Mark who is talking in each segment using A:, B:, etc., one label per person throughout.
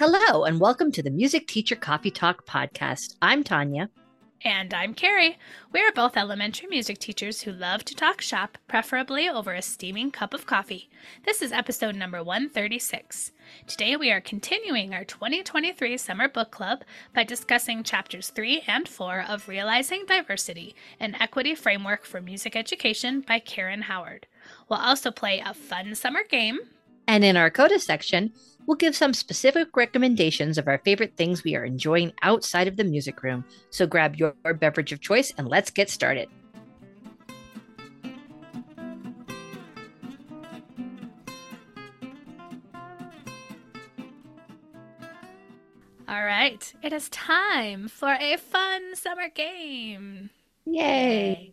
A: Hello, and welcome to the Music Teacher Coffee Talk podcast. I'm Tanya.
B: And I'm Carrie. We are both elementary music teachers who love to talk shop, preferably over a steaming cup of coffee. This is episode number 136. Today we are continuing our 2023 Summer Book Club by discussing chapters 3 and 4 of Realizing Diversity An Equity Framework for Music Education by Karen Howard. We'll also play a fun summer game.
A: And in our CODA section, we'll give some specific recommendations of our favorite things we are enjoying outside of the music room. So grab your beverage of choice and let's get started.
B: All right, it is time for a fun summer game.
A: Yay!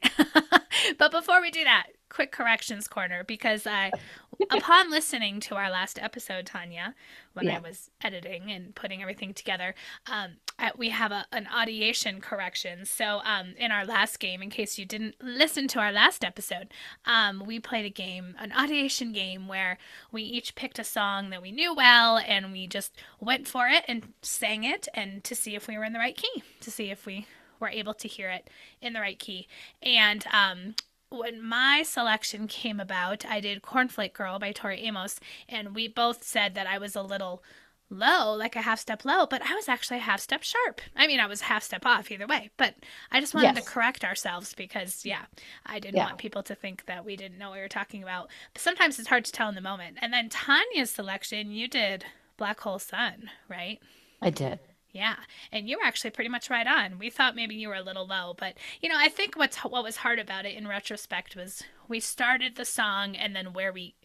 B: but before we do that, quick corrections corner because I, upon listening to our last episode, Tanya, when yeah. I was editing and putting everything together, um, I, we have a, an audiation correction. So, um, in our last game, in case you didn't listen to our last episode, um, we played a game, an audiation game, where we each picked a song that we knew well and we just went for it and sang it and to see if we were in the right key, to see if we were able to hear it in the right key. And um, when my selection came about, I did Cornflake Girl by Tori Amos, and we both said that I was a little low, like a half step low, but I was actually a half step sharp. I mean, I was half step off either way, but I just wanted yes. to correct ourselves because, yeah, I didn't yeah. want people to think that we didn't know what we were talking about. But sometimes it's hard to tell in the moment. And then Tanya's selection, you did Black Hole Sun, right?
A: I did.
B: Yeah, and you were actually pretty much right on. We thought maybe you were a little low, but you know, I think what's what was hard about it in retrospect was we started the song and then where we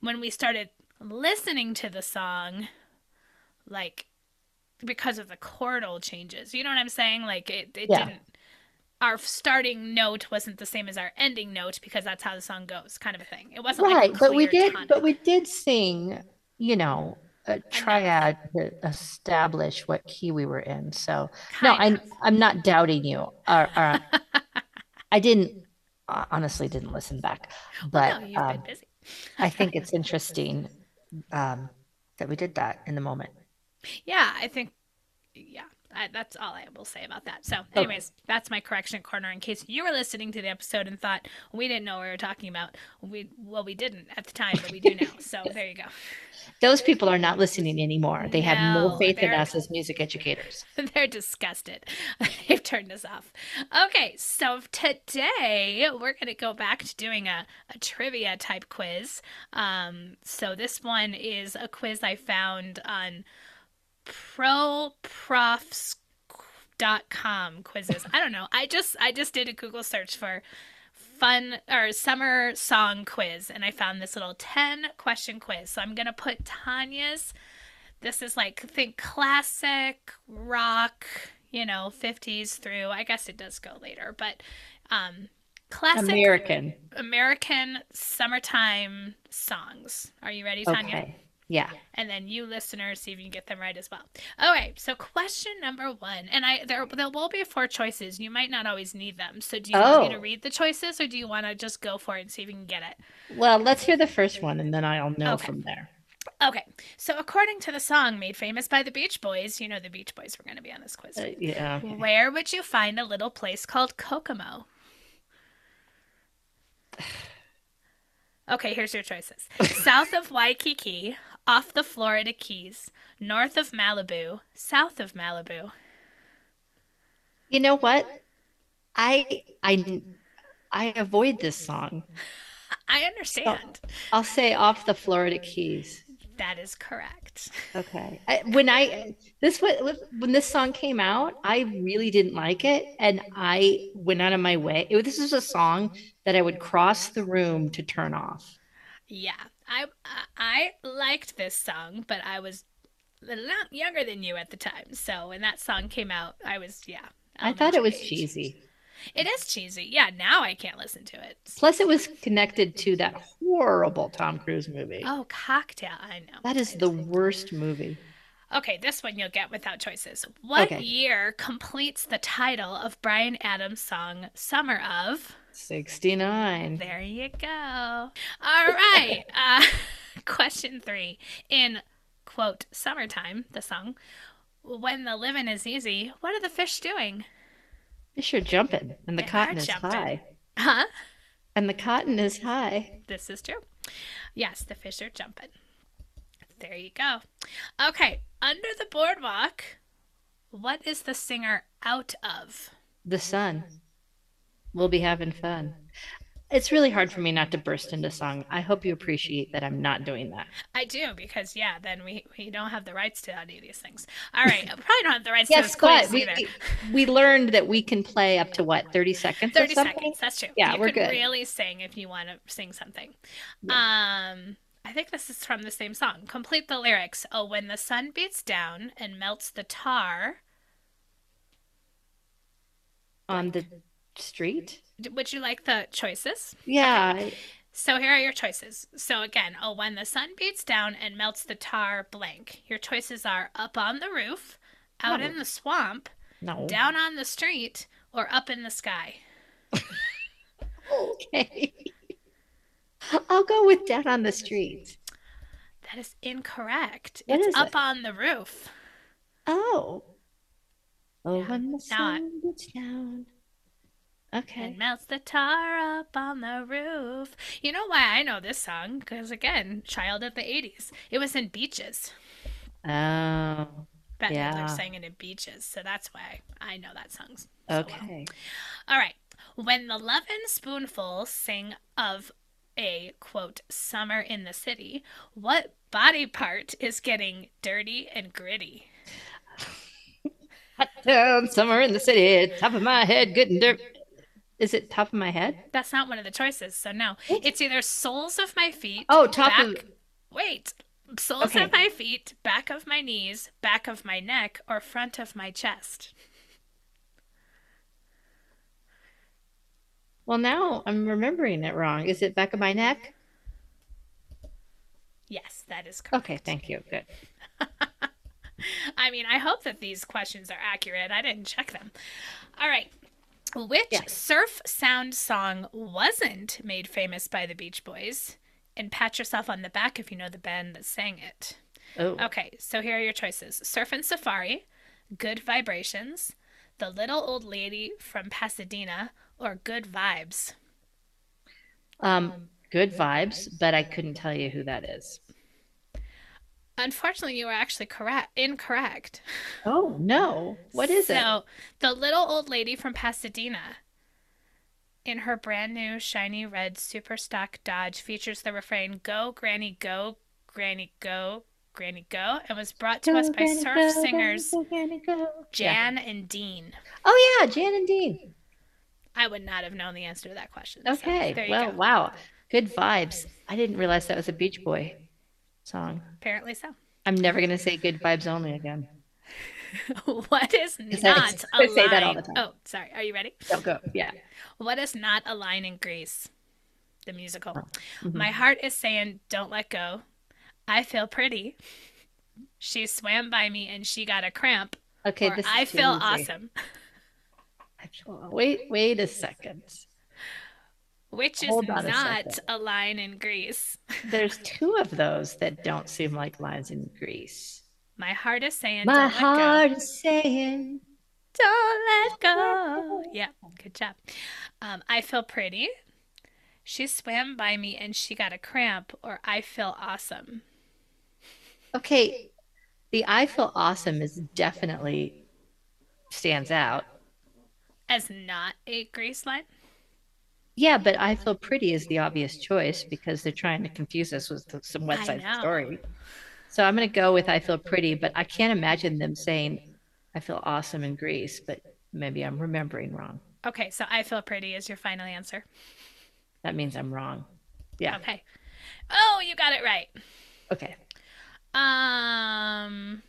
B: when we started listening to the song like because of the chordal changes. You know what I'm saying? Like it it yeah. didn't our starting note wasn't the same as our ending note because that's how the song goes, kind of a thing. It wasn't right, like
A: but we did, tonic. but we did sing, you know, a triad to establish what key we were in. So kind no, I'm I'm not doubting you. Uh, uh, I didn't honestly didn't listen back, but well, no, um, I think it's interesting um, that we did that in the moment.
B: Yeah, I think yeah, I, that's all I will say about that. So, anyways, okay. that's my correction corner. In case you were listening to the episode and thought we didn't know what we were talking about, we well we didn't at the time, but we do now. So there you go.
A: Those people are not listening anymore. They no, have no faith in us as music educators.
B: They're disgusted. They've turned us off. Okay, so today we're going to go back to doing a, a trivia type quiz. Um, so this one is a quiz I found on proprofs.com quizzes. I don't know. I just I just did a Google search for fun or summer song quiz and I found this little 10 question quiz. So I'm going to put Tanya's this is like think classic rock, you know, 50s through. I guess it does go later, but um classic
A: American
B: American summertime songs. Are you ready, Tanya?
A: Okay. Yeah.
B: And then you listeners see if you can get them right as well. All right. so question number one, and I there there will be four choices. You might not always need them. So do you oh. want me to oh. read the choices, or do you want to just go for it and see if you can get it?
A: Well, let's hear the first one, and then I'll know okay. from there.
B: Okay, so according to the song made famous by the Beach Boys, you know the Beach Boys were going to be on this quiz.
A: Uh, yeah.
B: Where would you find a little place called Kokomo? Okay, here's your choices. South of Waikiki, off the Florida Keys, north of Malibu, south of Malibu.
A: You know what? I I I avoid this song.
B: I understand.
A: So I'll say off the Florida Keys.
B: That is correct.
A: Okay. I, when I this when this song came out, I really didn't like it, and I went out of my way. It, this was a song that I would cross the room to turn off.
B: Yeah, I I liked this song, but I was a lot younger than you at the time. So when that song came out, I was yeah.
A: I thought it was age. cheesy.
B: It is cheesy. Yeah, now I can't listen to it.
A: Plus, it was connected to that horrible Tom Cruise movie.
B: Oh, Cocktail. I know.
A: That is the worst movie.
B: Okay, this one you'll get without choices. What okay. year completes the title of Bryan Adams' song Summer of?
A: 69.
B: There you go. All right. uh, question three. In quote, summertime, the song, when the living is easy, what are the fish doing?
A: Fish are jumping and the
B: They
A: cotton is
B: jumping.
A: high.
B: Huh?
A: And the cotton is high.
B: This is true. Yes, the fish are jumping. There you go. Okay, under the boardwalk, what is the singer out of?
A: The sun. We'll be having fun. It's really hard for me not to burst into song. I hope you appreciate that I'm not doing that.
B: I do because yeah, then we we don't have the rights to any of these things. All right, I probably don't have the rights to
A: Yes,
B: this
A: but
B: quiz
A: we,
B: either.
A: we learned that we can play up to what, 30 seconds?
B: Thirty seconds. That's true.
A: Yeah,
B: you
A: we're good.
B: really sing if you want to sing something. Um, I think this is from the same song. Complete the lyrics. Oh, when the sun beats down and melts the tar.
A: On the street?
B: Would you like the choices?
A: Yeah. I-
B: So here are your choices. So again, oh, when the sun beats down and melts the tar, blank. Your choices are up on the roof, out
A: No.
B: in the swamp,
A: No.
B: down on the street, or up in the sky.
A: Okay. I'll go with down on the street.
B: That is incorrect.
A: What
B: it's
A: is
B: up
A: it?
B: on the roof.
A: Oh. Oh,
B: Yeah.
A: when the sun gets down. Okay.
B: And melts the tar up on the roof. You know why I know this song? Because again, child of the 80s. It was in Beaches.
A: Oh,
B: Bette
A: Yeah.
B: Midler sang it in Beaches. So that's why I know that song. so well.
A: okay.
B: All right. When the Lovin' Spoonful sing of a quote summer in the city, what body part is getting dirty and gritty?
A: Hot down somewhere in the city, top of my head, good and dirt. Is it top of my head?
B: That's not one of the choices. So no, it's either soles of my feet.
A: Oh, top
B: back,
A: of.
B: Wait. Soles
A: Okay.
B: of my feet, back of my knees, back of my neck, or front of my chest.
A: Well, now I'm remembering it wrong. Is it back of my neck?
B: Yes, that is correct.
A: Okay, thank you. Good.
B: I mean, I hope that these questions are accurate. I didn't check them. All right. Which
A: Yeah.
B: surf sound song wasn't made famous by the Beach Boys? And pat yourself on the back if you know the band that sang it.
A: Oh,
B: Okay, so here are your choices Surfin' Safari, Good Vibrations, The Little Old Lady from Pasadena, or Good Vibes.
A: um, good vibes, but I couldn't tell you who that is.
B: Unfortunately, you were actually correct. Incorrect.
A: Oh no, what is it?
B: So, the little old lady from Pasadena, in her brand new shiny red super stock Dodge, features the refrain "Go Granny Go, Granny Go, Granny Go," and was brought to us by
A: Go,
B: surf
A: go,
B: singers
A: go, Granny, go. Yeah.
B: Jan and Dean.
A: Oh yeah, Jan and Dean.
B: I would not have known the answer to that question. so
A: Okay.
B: you
A: well,
B: go.
A: wow. Good vibes. I didn't realize that was a Beach Boy song.
B: Apparently so.
A: I'm never gonna say good vibes only again.
B: what is not
A: I-
B: not
A: I
B: a
A: say that all the time.
B: Oh, sorry. Are you ready?
A: Don't go. Yeah.
B: What is not a line in Grease? The musical.
A: Mhm.
B: My heart is saying, "Don't let go." I feel pretty. She swam by me and she got a cramp.
A: Okay.
B: or
A: This is
B: I feel
A: easy.
B: awesome,
A: Wait. Wait a second.
B: Which is
A: on a
B: not a line in Grease.
A: There's two of those that don't seem like lines in Grease.
B: My heart is saying,
A: My
B: "Don't let
A: heart
B: go."
A: is saying.
B: Don't let go. Yeah, good job. Um, I feel pretty. She swam by me and she got a cramp, or I feel awesome.
A: Okay, the I feel awesome is definitely stands out.
B: As not a Grease line.
A: Yeah, but I feel pretty is the obvious choice because they're trying to confuse us with some West
B: I
A: Side. Story. So I'm going to go with I feel pretty, but I can't imagine them saying I feel awesome in Grease, but maybe I'm remembering wrong.
B: Okay, so I feel pretty is your final answer.
A: That means I'm wrong. Yeah.
B: Okay. Oh, you got it right.
A: Okay.
B: Um,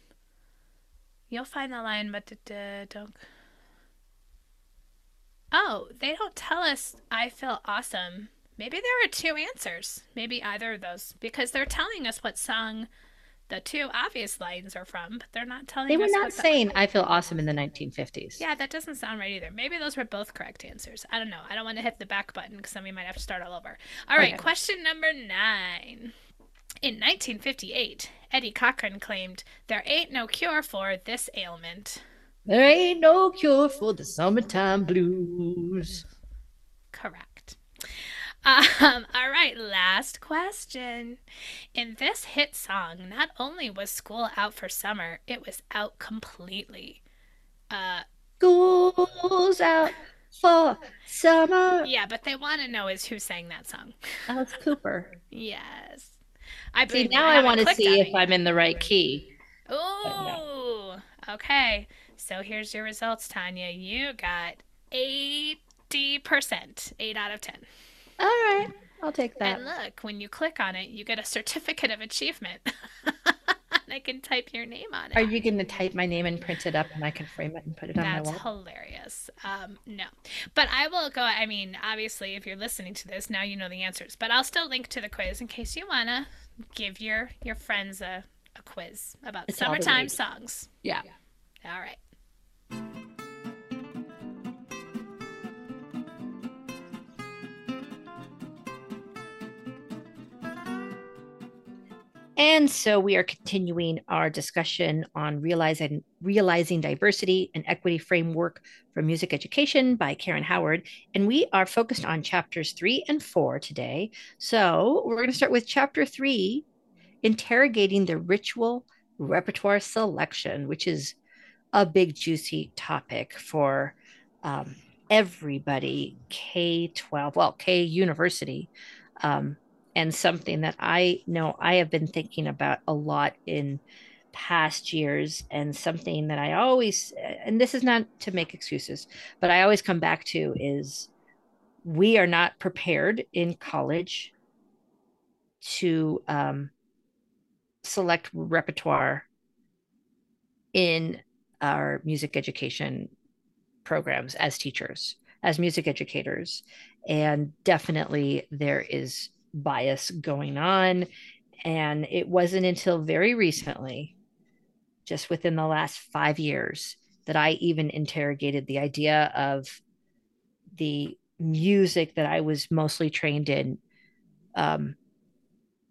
B: you'll find the line, but don't. Oh, they don't tell us. I feel awesome. Maybe there are two answers. Maybe either of those, because they're telling us what song the two obvious lines are from, but they're not telling
A: They were not saying I feel awesome in the 1950s.
B: Yeah, that doesn't sound right either. Maybe those were both correct answers. I don't know. I don't want to hit the back button because then we might have to start all over. All right,
A: Okay.
B: question number nine. In 1958, Eddie Cochran claimed, There ain't no cure for this ailment.
A: There ain't no cure for the summertime blues.
B: Correct. Um, all right, last question. In this hit song, not only was school out for summer, it was out completely. Uh,
A: School's out for summer.
B: Yeah, but they want to know is who sang that song.
A: Alice Cooper.
B: yes. I
A: see now I, I want to see if I'm in the right key.
B: Oh, no. okay. So here's your results, Tanya. You got 80%, 8 out of 10.
A: All right. I'll take that.
B: And look, when you click on it, you get a certificate of achievement. And I can type your name on it.
A: Are you going to type my name and print it up and I can frame it and put it on
B: That's
A: my
B: wall? That's hilarious. Um, no. But I will go, I mean, obviously, if you're listening to this, now you know the answers. But I'll still link to the quiz in case you want to give your, your friends a, a quiz about it's summertime songs.
A: Yeah.
B: All right.
A: And so we are continuing our discussion on realizing realizing diversity and equity framework for music education by Karen Howard, and we are focused on chapters 3 and 4 today. So, we're going to start with chapter 3, interrogating the ritual repertoire selection, which is a big juicy topic for um, everybody K 12, well, K University. Um, and something that I know I have been thinking about a lot in past years and something that I always and this is not to make excuses but I always come back to is we are not prepared in college to um, select repertoire in our music education programs as teachers as music educators and definitely there is bias going on. And it wasn't until very recently, just within the last five years, that I even interrogated the idea of the music that I was mostly trained in, um,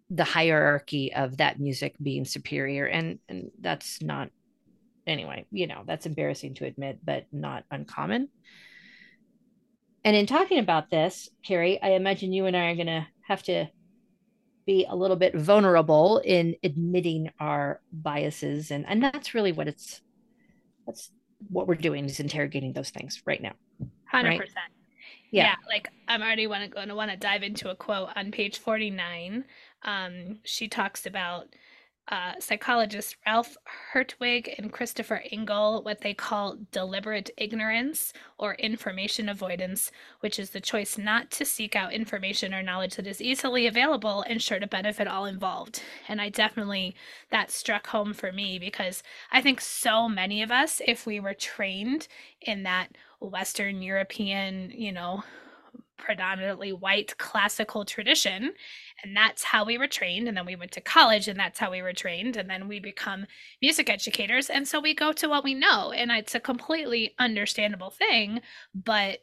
A: the hierarchy of that music being superior. And, and that's not, anyway, you know, that's embarrassing to admit, but not uncommon. And in talking about this, Carrie, I imagine you and I are going to have to be a little bit vulnerable in admitting our biases and and that's really what it's that's what we're doing is interrogating those things right now
B: 100% right? Yeah. yeah. like i'm already want to going to want to dive into a quote on page 49 um she talks about uh, psychologists Ralph Hertwig and Christopher Engel what they call deliberate ignorance or information avoidance, which is the choice not to seek out information or knowledge that is easily available and sure to benefit all involved. And I definitely, that struck home for me because I think so many of us, if we were trained in that Western European, you know, predominantly white classical tradition and that's how we were trained and then we went to college and that's how we were trained and then we become music educators and so we go to what we know and it's a completely understandable thing but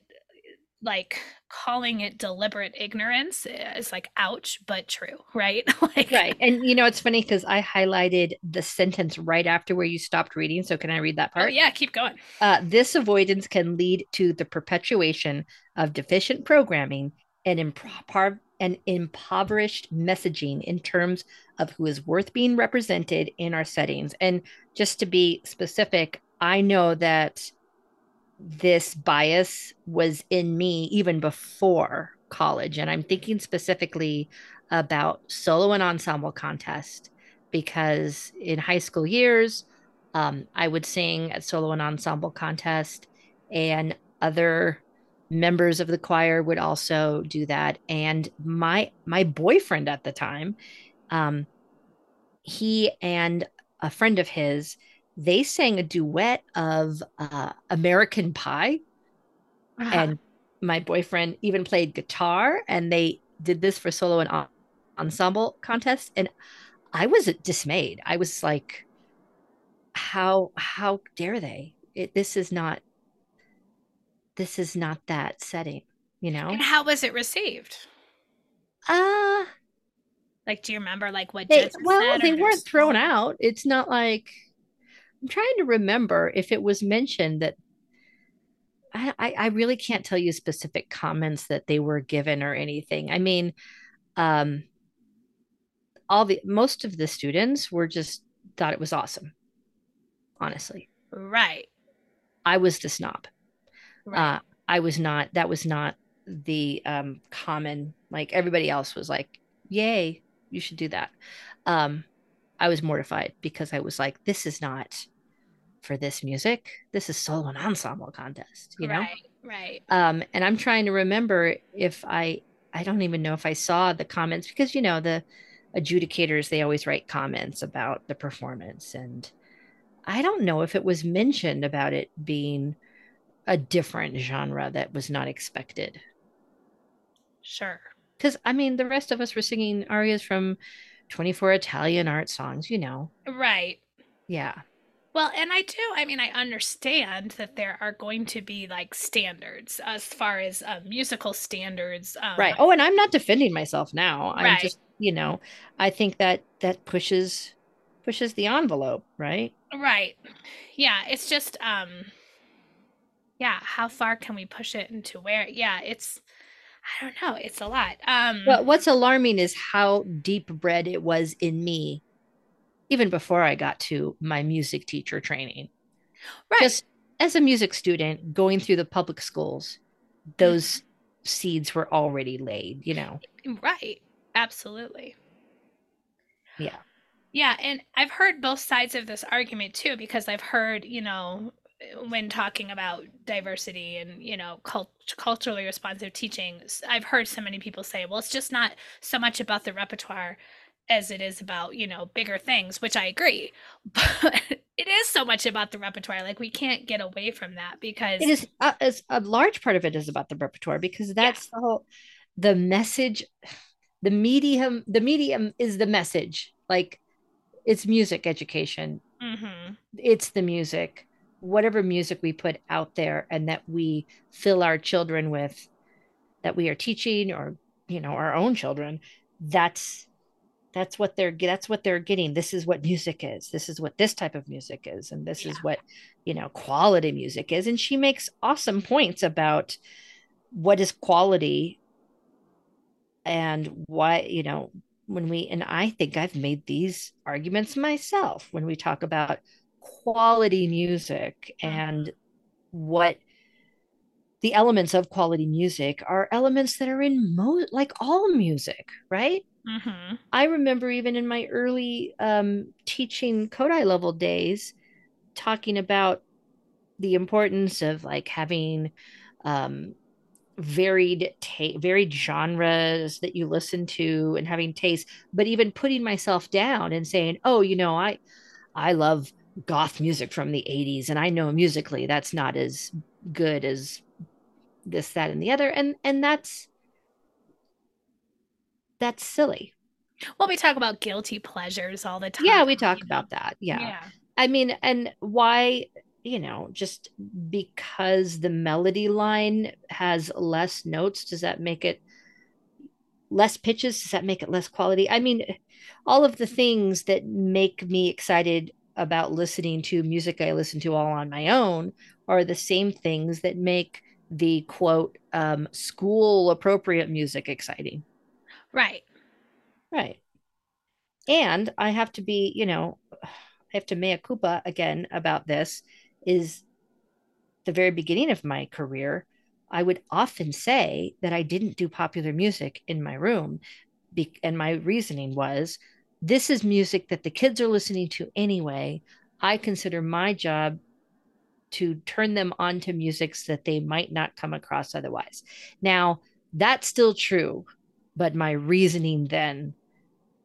B: like calling it deliberate ignorance is like ouch but true right?
A: Like, right and you know it's funny because i highlighted the sentence right after where you stopped reading so can i read that oh, part?
B: oh, yeah keep going.
A: Uh, this avoidance can lead to the perpetuation of deficient programming and improper and impoverished messaging in terms of who is worth being represented in our settings. And just to be specific i know that this bias was in me even before college. And I'm thinking specifically about solo and ensemble contest because in high school years, um, I would sing at solo and ensemble contest, and other members of the choir would also do that. And my my boyfriend at the time, um, he and a friend of his they sang a duet of uh, American Pie. Uh-huh. And my boyfriend even played guitar, and they did this for solo and ensemble contest. And I was dismayed. I was like, how how dare they? It, this is not this is not that setting, you know.
B: And how was it received?
A: Uh
B: Like, do you remember like what
A: they, well, they weren't thrown out. It's not like I'm trying to remember if it was mentioned that I, I really can't tell you specific comments that they were given or anything. I mean, um, all the most of the students were just thought it was awesome. Honestly,
B: right.
A: I was the snob. Right. Uh, I was not. That was not the um, common. Like everybody else was like, "Yay, you should do that." Um, I was mortified because I was like, "This is not for this music. This is solo and ensemble contest, you know?
B: Right, right.
A: Um, and I'm trying to remember if I I don't even know if I saw the comments because you know the adjudicators they always write comments about the performance and I don't know if it was mentioned about it being a different genre that was not expected.
B: Sure.
A: Because I mean, the rest of us were singing arias from 24 Italian art songs, you know.
B: Right.
A: Yeah.
B: Well, and I do. I mean, I understand that there are going to be like standards as far as um, musical standards.
A: Um, right. Oh, and I'm not defending myself now. I'm just, you know, I think that that pushes pushes the envelope, right?
B: Right. Yeah. It's just, um, yeah. How far can we push it into where? Yeah. It's. I don't know. It's a lot. Um,
A: but what's alarming is how deep bred it was in me even before I got to my music teacher training. Right. Just as a music student going through the public schools, those mm-hmm. seeds were already laid, you know.
B: Right. Absolutely.
A: Yeah.
B: Yeah, and I've heard both sides of this argument too because I've heard, you know, when talking about diversity and you know cult- culturally responsive teaching i've heard so many people say well it's just not so much about the repertoire as it is about you know bigger things which i agree but it is so much about the repertoire like we can't get away from that because
A: it is uh, as a large part of it is about the repertoire because that's yeah. the whole the message the medium the medium is the message like it's music education mm-hmm. it's the music whatever music we put out there and that we fill our children with that we are teaching or you know our own children that's that's what they're that's what they're getting. This is what music is. This is what this type of music is. And this yeah. is what you know quality music is. And she makes awesome points about what is quality and why you know when we and i think i've made these arguments myself when we talk about quality music mm-hmm. and what the elements of quality music are elements that are in most like all music right Mm-hmm. I remember even in my early um, teaching Kodály level days, talking about the importance of like having um, varied ta- varied genres that you listen to and having taste, but even putting myself down and saying, "Oh, you know, I I love goth music from the 80s and I know musically that's not as good as this that and the other." And and that's that's silly.
B: Well, we talk about guilty pleasures all the time.
A: Yeah, we talk about that. Yeah. yeah. I mean, and why, you know, just because the melody line has less notes, does that make it less pitches? Does that make it less quality? I mean, all of the things that make me excited about listening to music I listen to all on my own are the same things that make the quote um, school appropriate music exciting.
B: Right.
A: Right. And I have to be, you know, I have to mea culpa again about this is the very beginning of my career. I would often say that I didn't do popular music in my room. Be- and my reasoning was this is music that the kids are listening to anyway. I consider my job to turn them on to musics that they might not come across otherwise. Now, that's still true but my reasoning then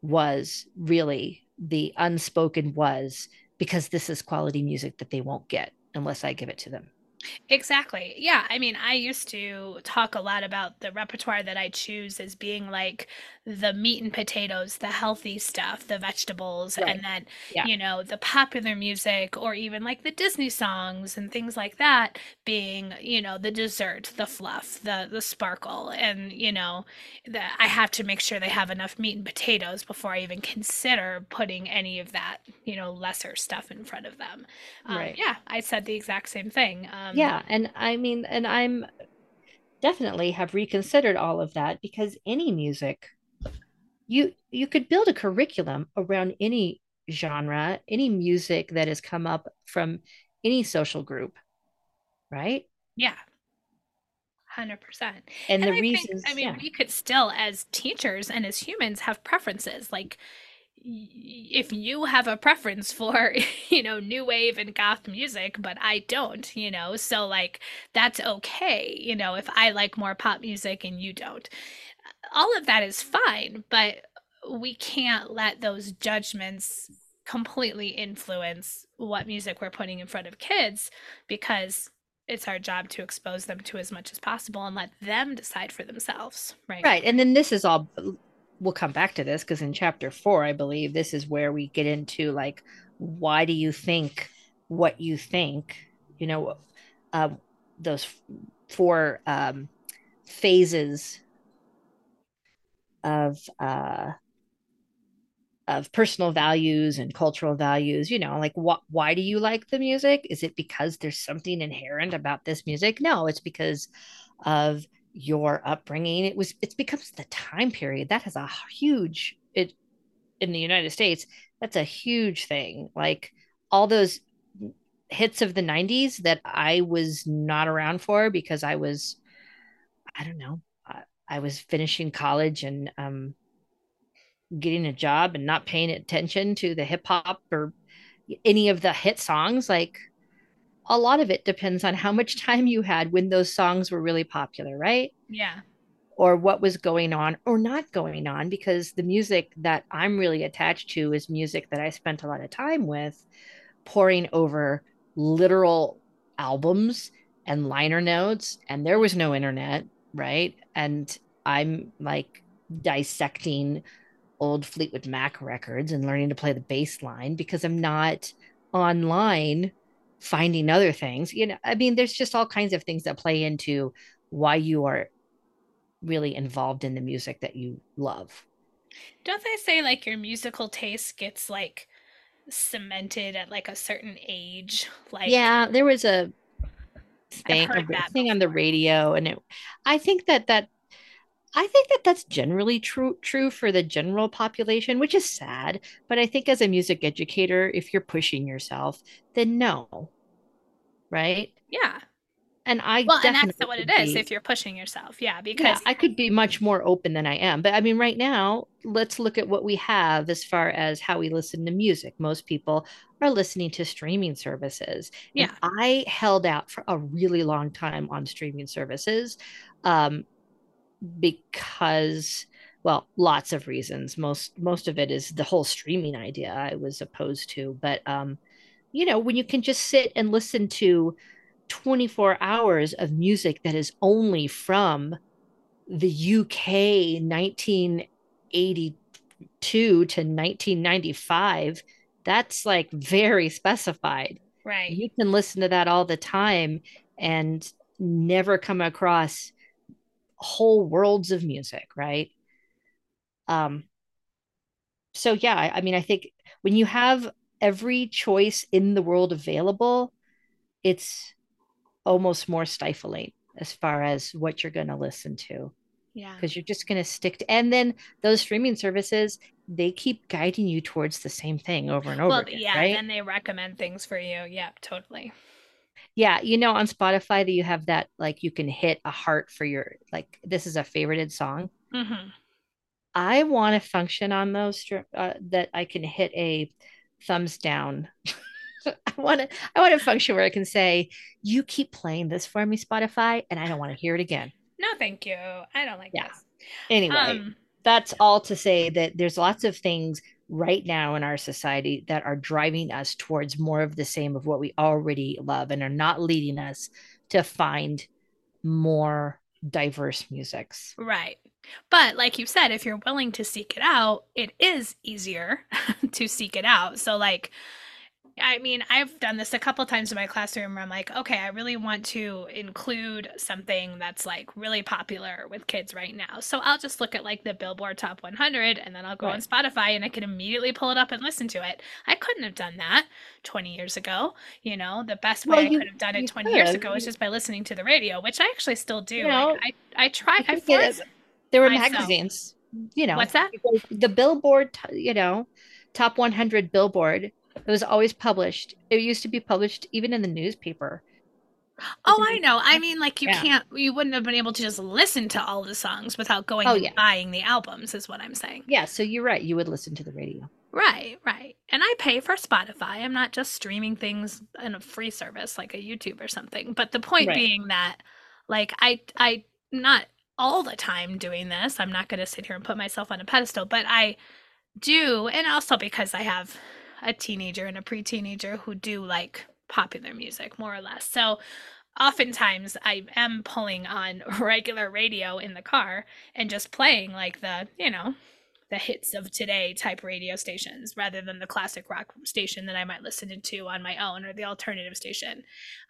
A: was really the unspoken was because this is quality music that they won't get unless I give it to them.
B: Exactly. Yeah. I mean, I used to talk a lot about the repertoire that I choose as being like the meat and potatoes, the healthy stuff, the vegetables, right. and then, yeah. you know, the popular music or even like the Disney songs and things like that being, you know, the dessert, the fluff, the the sparkle. And, you know, the, I have to make sure they have enough meat and potatoes before I even consider putting any of that, you know, lesser stuff in front of them. Um, right. Yeah, I said the exact same thing.
A: Um, yeah. And I mean, and I'm definitely have reconsidered all of that because any music you you could build a curriculum around any genre any music that has come up from any social group right?
B: Yeah. 100%
A: and, and the I reasons
B: think, i mean yeah. we could still as teachers and as humans have preferences. Like if you have a preference for you know new wave and goth music but i don't you know so like that's okay you know if i like more pop music and you don't all of that is fine but we can't let those judgments completely influence what music we're putting in front of kids because it's our job to expose them to as much as possible and let them decide for themselves right
A: right and then this is all we'll come back to this because in chapter four, I believe this is where we get into like, why do you think what you think? You know, uh, those four um, phases of uh, of personal values and cultural values. You know, like what? Why do you like the music? Is it because there's something inherent about this music? No, it's because of your upbringing it was it becomes the time period that has a huge it in the united states that's a huge thing like all those hits of the 90s that i was not around for because i was i don't know i, was finishing college and um getting a job and not paying attention to the hip hop or any of the hit songs like a lot of it depends on how much time you had when those songs were really popular, right?
B: Yeah.
A: Or what was going on or not going on, because the music that I'm really attached to is music that I spent a lot of time with, poring over literal albums and liner notes. And there was no internet, right? And I'm like dissecting old Fleetwood Mac records and learning to play the bass line because I'm not online finding other things. You know i mean there's just all kinds of things that play into why you are really involved in the music that you love.
B: Don't they say like your musical taste gets like cemented at like a certain age? Like
A: yeah there was a thing thing on the radio and it i think that that I think that that's generally true true for the general population, which is sad. But I think as a music educator, if you're pushing yourself, then no, right?
B: Yeah.
A: And I
B: well, and that's what it is be, if you're pushing yourself. Yeah, because yeah,
A: I could be much more open than I am. But I mean, right now, let's look at what we have as far as how we listen to music. Most people are listening to streaming services.
B: Yeah,
A: and I held out for a really long time on streaming services. Um, because well lots of reasons most most of it is the whole streaming idea i was opposed to but um you know when you can just sit and listen to 24 hours of music that is only from the uk 1982 to 1995 that's like very specified
B: right
A: you can listen to that all the time and never come across whole worlds of music, right? Um, so yeah, I, I mean, I think when you have every choice in the world available, it's almost more stifling as far as what you're going to listen to.
B: Yeah.
A: Because you're just going to stick to, and then those streaming services, they keep guiding you towards the same thing over and over well, again.
B: Yeah.
A: Right?
B: And they recommend things for you. Yeah, totally.
A: Yeah, you know, on Spotify that you have that like you can hit a heart for your like this is a favorited song.
B: Mm-hmm.
A: I want to function on those uh, that I can hit a thumbs down. I want to I want a function where I can say you keep playing this for me Spotify and I don't want to hear it again.
B: No, thank you. I don't like yeah. this.
A: Anyway, um, that's all to say that there's lots of things right now in our society that are driving us towards more of the same of what we already love and are not leading us to find more diverse musics.
B: Right. But like you said, if you're willing to seek it out, it is easier to seek it out. So like I mean, I've done this a couple times in my classroom where I'm like, okay, I really want to include something that's like really popular with kids right now. So I'll just look at like the Billboard Top 100 and then I'll go right. on Spotify and I can immediately pull it up and listen to it. I couldn't have done that 20 years ago. You know, the best way well, you, I could have done it 20 could. years ago is just by listening to the radio, which I actually still do. You know, like, I, I try, I force
A: There were myself. magazines, you know.
B: What's that?
A: The Billboard, you know, Top 100 Billboard it was always published. It used to be published even in the newspaper.
B: Oh, I know. I mean, like you yeah. can't, you wouldn't have been able to just listen to all the songs without going oh, and yeah. buying the albums, is what I'm saying.
A: Yeah, so you're right. You would listen to the radio.
B: Right, right. And I pay for Spotify. I'm not just streaming things in a free service like a YouTube or something. But the point right. being that, like, I, I, not all the time doing this. I'm not going to sit here and put myself on a pedestal, but I do, and also because I have a teenager and a pre-teenager who do like popular music more or less. So oftentimes I am pulling on regular radio in the car and just playing like the, you know, the hits of today type radio stations rather than the classic rock station that I might listen to on my own or the alternative station.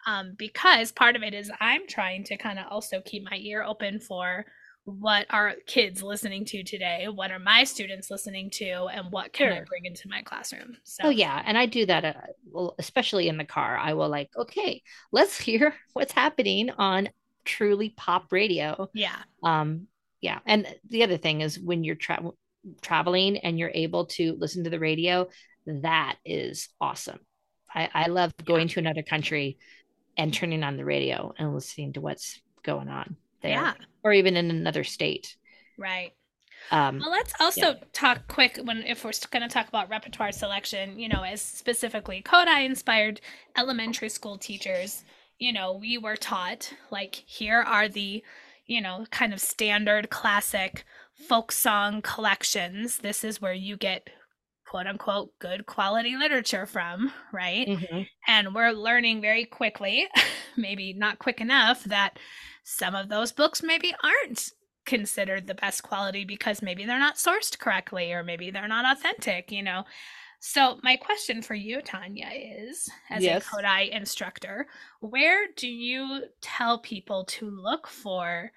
B: Um, because part of it is I'm trying to kind of also keep my ear open for what are kids listening to today? What are my students listening to? And what can sure. i bring into my classroom?
A: So oh yeah. And i do that uh, well, especially in the car. I will like okay let's hear what's happening on truly pop radio.
B: Yeah.
A: Um yeah. And the other thing is when you're tra- traveling and you're able to listen to the radio that is awesome. I i love going yeah. to another country and turning on the radio and listening to what's going on there yeah. or even in another state.
B: Right. Um, well, let's also yeah. talk quick when if we're going to talk about repertoire selection. You know, as specifically Kodály inspired elementary school teachers. You know, we were taught like here are the, you know, kind of standard classic folk song collections. This is where you get quote unquote good quality literature from, right? Mm-hmm. And we're learning very quickly, maybe not quick enough, that some of those books maybe aren't considered the best quality because maybe they're not sourced correctly or maybe they're not authentic, you know. So my question for you, Tanya, is as yes. a Kodály instructor, where do you tell people to look for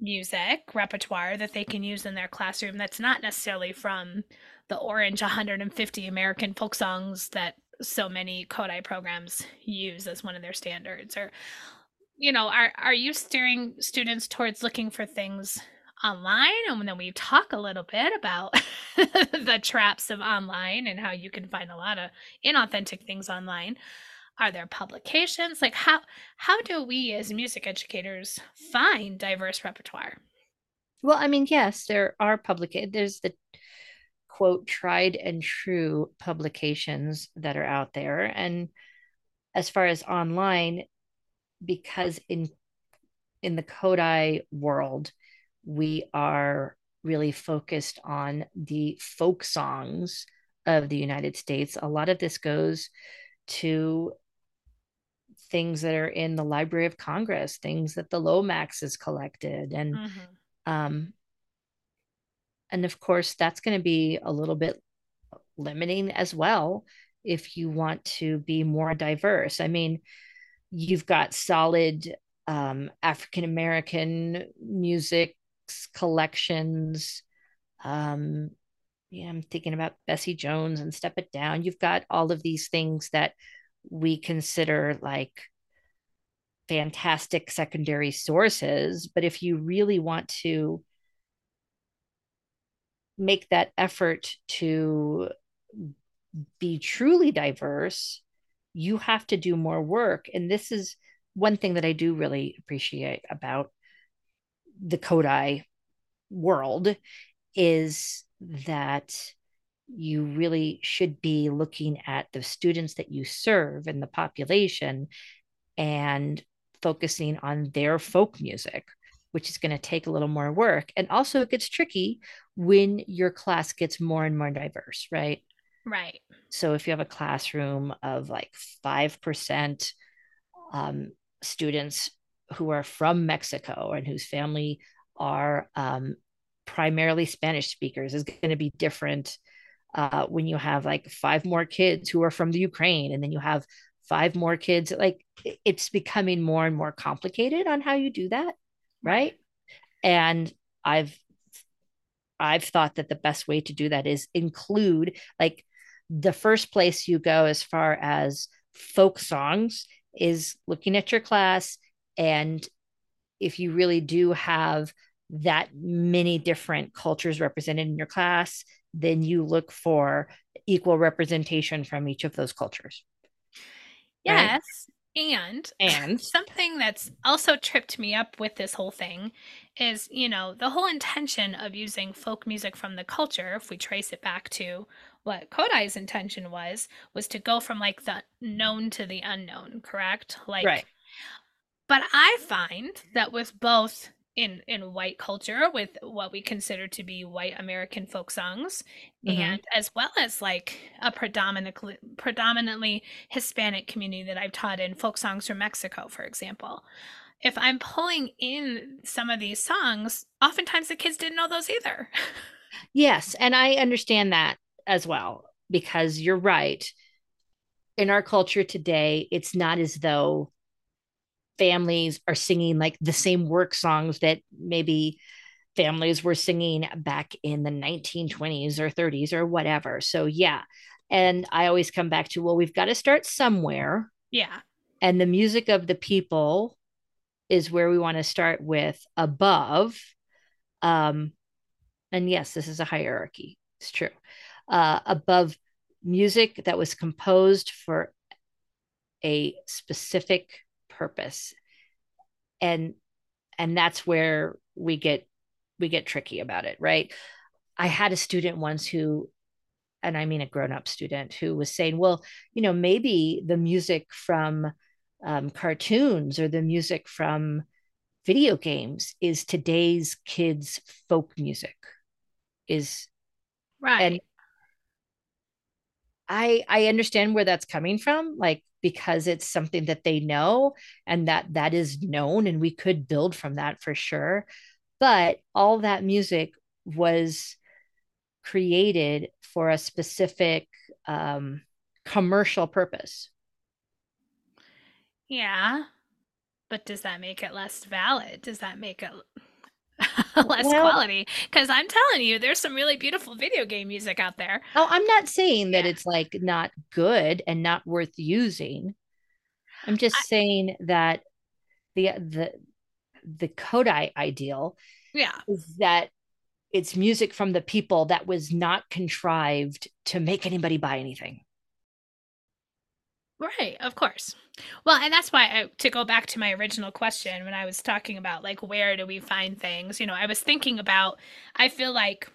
B: music repertoire that they can use in their classroom that's not necessarily from the orange 150 American folk songs that so many Kodály programs use as one of their standards or you know, are are you steering students towards looking for things online? And then we talk a little bit about the traps of online and how you can find a lot of inauthentic things online. Are there publications? Like how how do we as music educators find diverse repertoire?
A: Well, I mean, yes, there are public there's the quote tried and true publications that are out there and as far as online because in in the Kodály world, we are really focused on the folk songs of the United States. A lot of this goes to things that are in the Library of Congress, things that the Lomax has collected, and mm-hmm. um, and of course that's going to be a little bit limiting as well if you want to be more diverse. I mean, you've got solid um, African American music collections. Um, yeah, I'm thinking about Bessie Jones and Step It Down. You've got all of these things that we consider like fantastic secondary sources. But if you really want to make that effort to be truly diverse, you have to do more work. And this is one thing that I do really appreciate about the Kodály world is that you really should be looking at the students that you serve and the population and focusing on their folk music which is going to take a little more work and also it gets tricky when your class gets more and more diverse right
B: Right.
A: So if you have a classroom of like 5% um, students who are from Mexico and whose family are um, primarily Spanish speakers is going to be different uh, when you have like five more kids who are from the Ukraine, and then you have five more kids. Like it's becoming more and more complicated on how you do that, right? And I've I've thought that the best way to do that is include like the first place you go as far as folk songs is looking at your class and if you really do have that many different cultures represented in your class then you look for equal representation from each of those cultures
B: yes right? And
A: and
B: something that's also tripped me up with this whole thing is, you know, the whole intention of using folk music from the culture, if we trace it back to what Kodály's intention was, was to go from like the known to the unknown, correct? Like
A: right.
B: But I find that with both in in white culture with what we consider to be white American folk songs, mm-hmm. and as well as like a predominantly predominantly Hispanic community that I've taught in folk songs from Mexico, for example. If I'm pulling in some of these songs, oftentimes the kids didn't know those either.
A: yes, and I understand that as well because you're right. In our culture today, it's not as though families are singing like the same work songs that maybe families were singing back in the 1920s or 30s or whatever. So, yeah. And I always come back to, well, we've got to start somewhere.
B: Yeah.
A: And the music of the people is where we want to start with above. Um, and yes, this is a hierarchy. It's true. Uh, above music that was composed for a specific purpose. And and that's where we get we get tricky about it right? I had a student once who and i mean a grown-up student who was saying well you know maybe the music from um, cartoons or the music from video games is today's kids folk music is
B: right. and
A: i i understand where that's coming from like because it's something that they know and that that is known and we could build from that for sure. But all that music was created for a specific um, commercial purpose.
B: Yeah. But does that make it less valid? Does that make it less well, quality. Because i'm telling you there's some really beautiful video game music out there.
A: Oh i'm not saying that yeah. it's like not good and not worth using. I'm just I, saying that the the the Kodály ideal
B: yeah.
A: is that it's music from the people that was not contrived to make anybody buy anything.
B: Right, of course. Well, and that's why I, to go back to my original question when I was talking about like where do we find things, you know, I was thinking about I feel like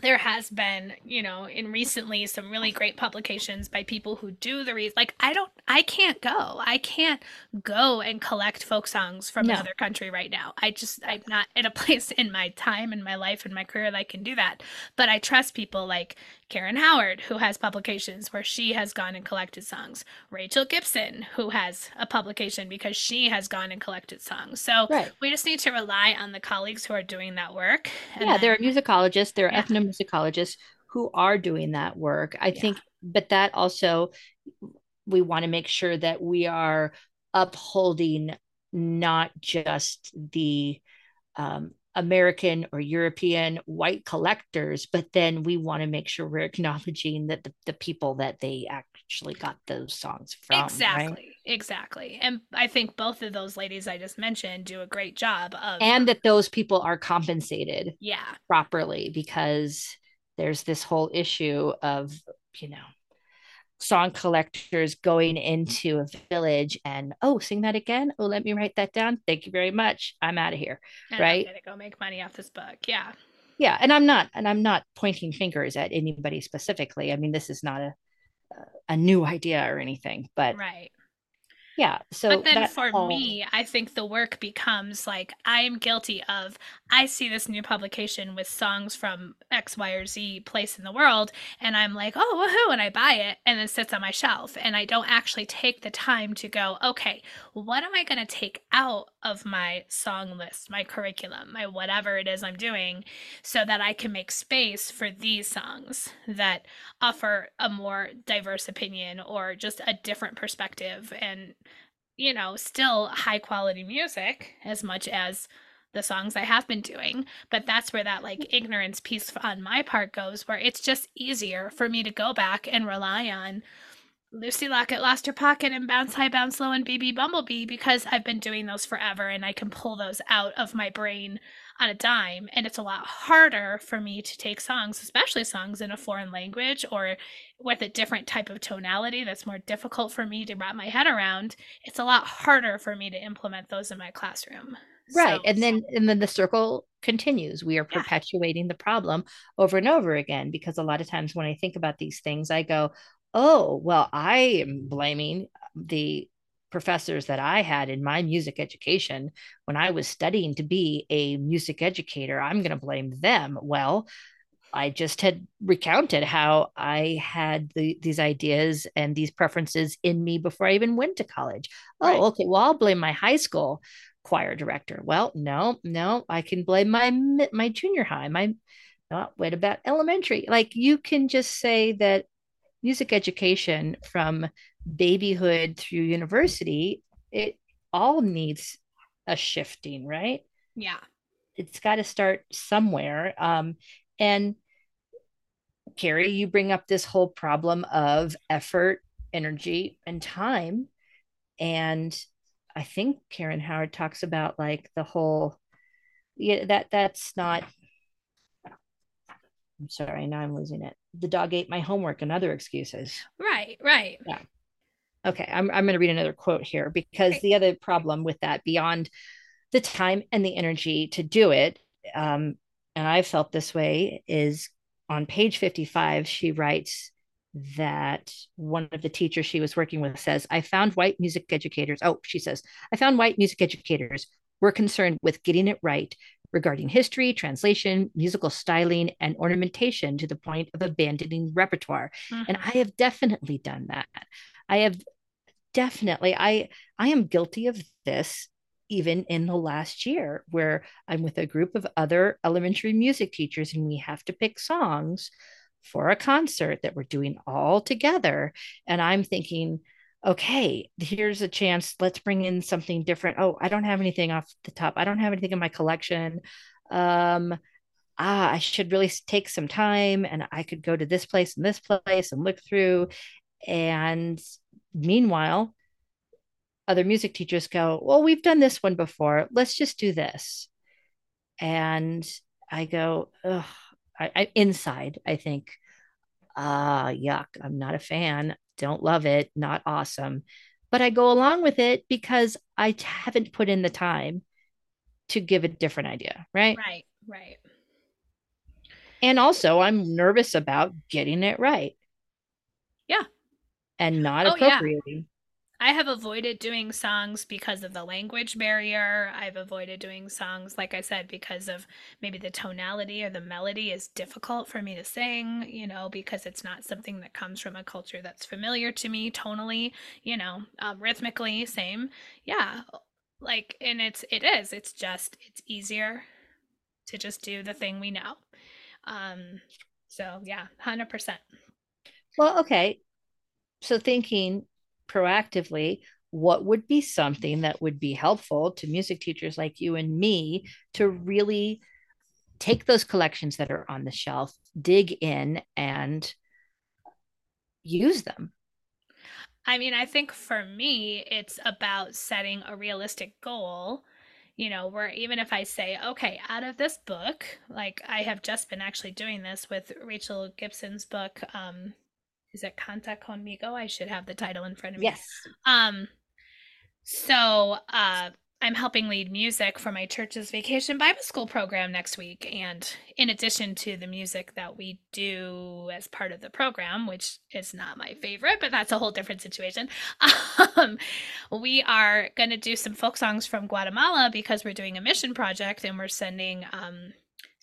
B: there has been, you know, in recently some really great publications by people who do the re- like I don't I can't go. I can't go and collect folk songs from no. another country right now. I just I'm not in a place in my time in my life and my career that I can do that. But I trust people like Karen Howard, who has publications where she has gone and collected songs. Rachel Gibson, who has a publication because she has gone and collected songs. So right. we just need to rely on the colleagues who are doing that work.
A: yeah, then, there are musicologists, there are yeah. ethnomusicologists who are doing that work. I yeah. think, but that also, we want to make sure that we are upholding not just the um, American or European white collectors, but then we want to make sure we're acknowledging that the, the people that they actually got those songs from.
B: Exactly.
A: Right?
B: Exactly. And I think both of those ladies I just mentioned do a great job of
A: And that those people are compensated
B: yeah.
A: properly because there's this whole issue of, you know, song collectors going into a village and oh sing that again? Oh let me write that down. Thank you very much. I'm out of here.
B: And
A: right?
B: i'm gonna go make money off this book. Yeah.
A: Yeah. And i'm not and i'm not pointing fingers at anybody specifically. I mean this is not a a new idea or anything but
B: right
A: Yeah. So
B: but then for
A: all.
B: me, I think the work becomes like I am guilty of I see this new publication with songs from X, Y, or Z place in the world, and I'm like, oh woohoo, and I buy it and then sits on my shelf. And I don't actually take the time to go, okay, what am I gonna take out of my song list, my curriculum, my whatever it is I'm doing, so that I can make space for these songs that offer a more diverse opinion or just a different perspective and you know, still high quality music as much as the songs I have been doing. But that's where that like mm-hmm. ignorance piece on my part goes, where it's just easier for me to go back and rely on Lucy Locket lost her pocket and bounce high, bounce low, and BB Bumblebee because I've been doing those forever and I can pull those out of my brain on a dime. And it's a lot harder for me to take songs, especially songs in a foreign language or with a different type of tonality that's more difficult for me to wrap my head around. It's a lot harder for me to implement those in my classroom.
A: Right. So, and then and then the circle continues. We are yeah. perpetuating the problem over and over again because a lot of times when I think about these things, I go, oh, well, I am blaming the professors that I had in my music education when I was studying to be a music educator. I'm going to blame them. Well, I just had recounted how I had the, these ideas and these preferences in me before I even went to college. Oh, right. okay. Well, I'll blame my high school choir director. Well, no, no, I can blame my my junior high. My, oh, what about elementary? Like you can just say that music education from babyhood through university, it all needs a shifting, right?
B: Yeah.
A: It's got to start somewhere. Um, and Carrie, you bring up this whole problem of effort, energy, and time. And I think Karen Howard talks about like the whole yeah, that that's not I'm sorry, now I'm losing it. The dog ate my homework and other excuses.
B: Right, right.
A: Yeah. Okay, I'm, I'm going to read another quote here because the other problem with that, beyond the time and the energy to do it, um, and I felt this way, is on page 55, she writes that one of the teachers she was working with says, I found white music educators. Oh, she says, I found white music educators were concerned with getting it right regarding history, translation, musical styling, and ornamentation to the point of abandoning repertoire. Mm-hmm. And I have definitely done that. I have definitely, I I am guilty of this even in the last year where I'm with a group of other elementary music teachers and we have to pick songs for a concert that we're doing all together. And I'm thinking, okay, here's a chance. Let's bring in something different. Oh, I don't have anything off the top. I don't have anything in my collection. Um, ah, I should really take some time and I could go to this place and this place and look through. And meanwhile, other music teachers go, Well, we've done this one before. Let's just do this. And I go. I, I inside, I think, ah, yuck, I'm not a fan don't love it, not awesome. But I go along with it because I haven't put in the time to give a different idea, right?
B: Right, right.
A: And also, I'm nervous about getting it right.
B: Yeah.
A: And not oh, appropriating.
B: I have avoided doing songs because of the language barrier. I've avoided doing songs, like I said, because of maybe the tonality or the melody is difficult for me to sing, you know, because it's not something that comes from a culture that's familiar to me tonally, you know, um, rhythmically, same. Yeah. Like, and it's, it is, it's just, it's easier to just do the thing we know. Um, so yeah, 100%.
A: Well, okay. So thinking proactively what would be something that would be helpful to music teachers like you and me to really take those collections that are on the shelf, dig in, and use them?
B: I mean, I think for me, it's about setting a realistic goal. You know, where even if I say, okay, out of this book, like I have just been actually doing this with Rachel Gibson's book, um, is it Canta Conmigo? I should have the title in front of me.
A: Yes.
B: Um so uh I'm helping lead music for my church's vacation Bible school program next week. And in addition to the music that we do as part of the program, which is not my favorite, but that's a whole different situation, um, we are going to do some folk songs from Guatemala because we're doing a mission project and we're sending um,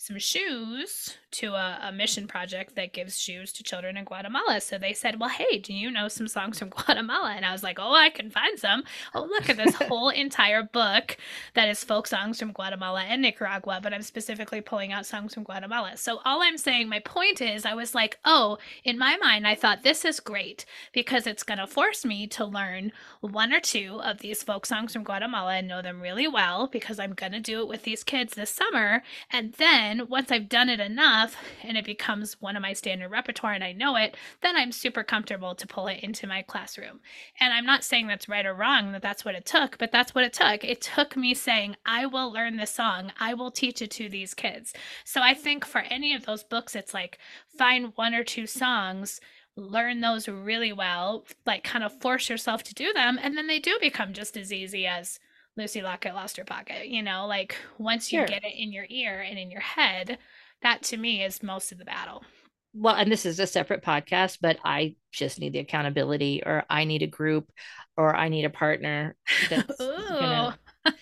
B: some shoes to a, a, mission project that gives shoes to children in Guatemala. So they said, Well, hey, do you know some songs from Guatemala? And I was like, Oh, I can find some. Oh, look at this whole entire book that is folk songs from Guatemala and Nicaragua, but I'm specifically pulling out songs from Guatemala. So all I'm saying, my point is, I was like, Oh, in my mind, I thought this is great because it's going to force me to learn one or two of these folk songs from Guatemala and know them really well because I'm going to do it with these kids this summer. And then then once I've done it enough and it becomes one of my standard repertoire and I know it, then I'm super comfortable to pull it into my classroom. And I'm not saying that's right or wrong, that that's what it took, but that's what it took. It took me saying, I will learn this song, I will teach it to these kids. So I think for any of those books, it's like find one or two songs learn those really well, like kind of force yourself to do them, and then they do become just as easy as Lucy Locket lost her pocket. You know, like once you sure. get it in your ear and in your head, that to me is most of the battle.
A: Well, and this is a separate podcast, but I just need the accountability, or I need a group, or I need a partner. Gonna...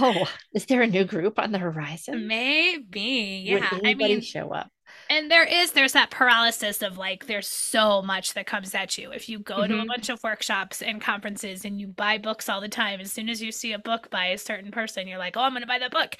A: oh, is there a new group on the horizon?
B: Maybe. Yeah. Would anybody I mean,
A: show up?
B: And there is there's that paralysis of like there's so much that comes at you if you go mm-hmm. to a mm-hmm. bunch of workshops and conferences and you buy books all the time as soon as you see a book by a certain person you're like oh i'm going to buy that book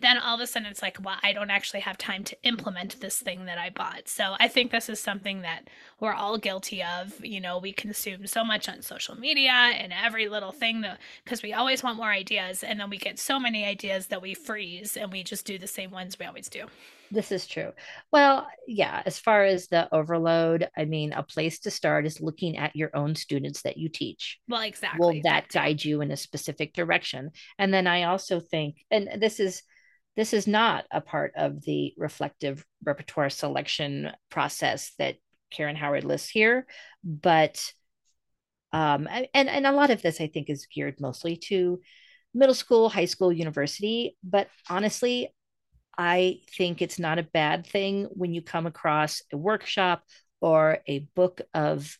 B: then all of a sudden it's like well i don't actually have time to implement this thing that i bought so i think this is something that we're all guilty of you know we consume so much on social media and every little thing that because we always want more ideas and then we get so many ideas that we freeze and we just do the same ones we always do
A: this is true. Well, yeah, as far as the overload, I mean, a place to start is looking at your own students that you teach.
B: Well, exactly.
A: Will that guide you in a specific direction? And then I also think, and this is this is not a part of the reflective repertoire selection process that Karen Howard lists here, but um, and and a lot of this I think is geared mostly to middle school, high school, university. But honestly, I think it's not a bad thing when you come across a workshop or a book of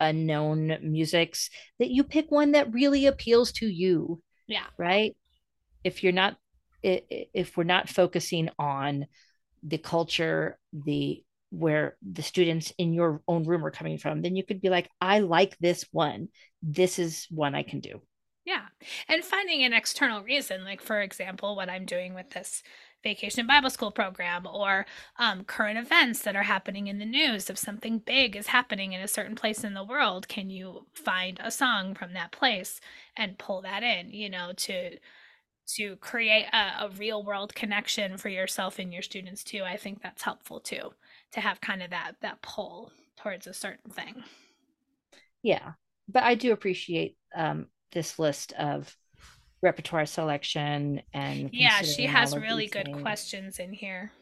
A: unknown musics that you pick one that really appeals to you.
B: Yeah.
A: Right. If you're not, if we're not focusing on the culture, the where the students in your own room are coming from, then you could be like, I like this one. This is one I can do.
B: Yeah. And finding an external reason, like for example, what I'm doing with this vacation Bible school program or um, current events that are happening in the news. If something big is happening in a certain place in the world, can you find a song from that place and pull that in, you know, to to create a, a real world connection for yourself and your students too. I think that's helpful too, to have kind of that that pull towards a certain thing.
A: Yeah. But I do appreciate um, this list of repertoire selection and
B: yeah she has really good things. questions in here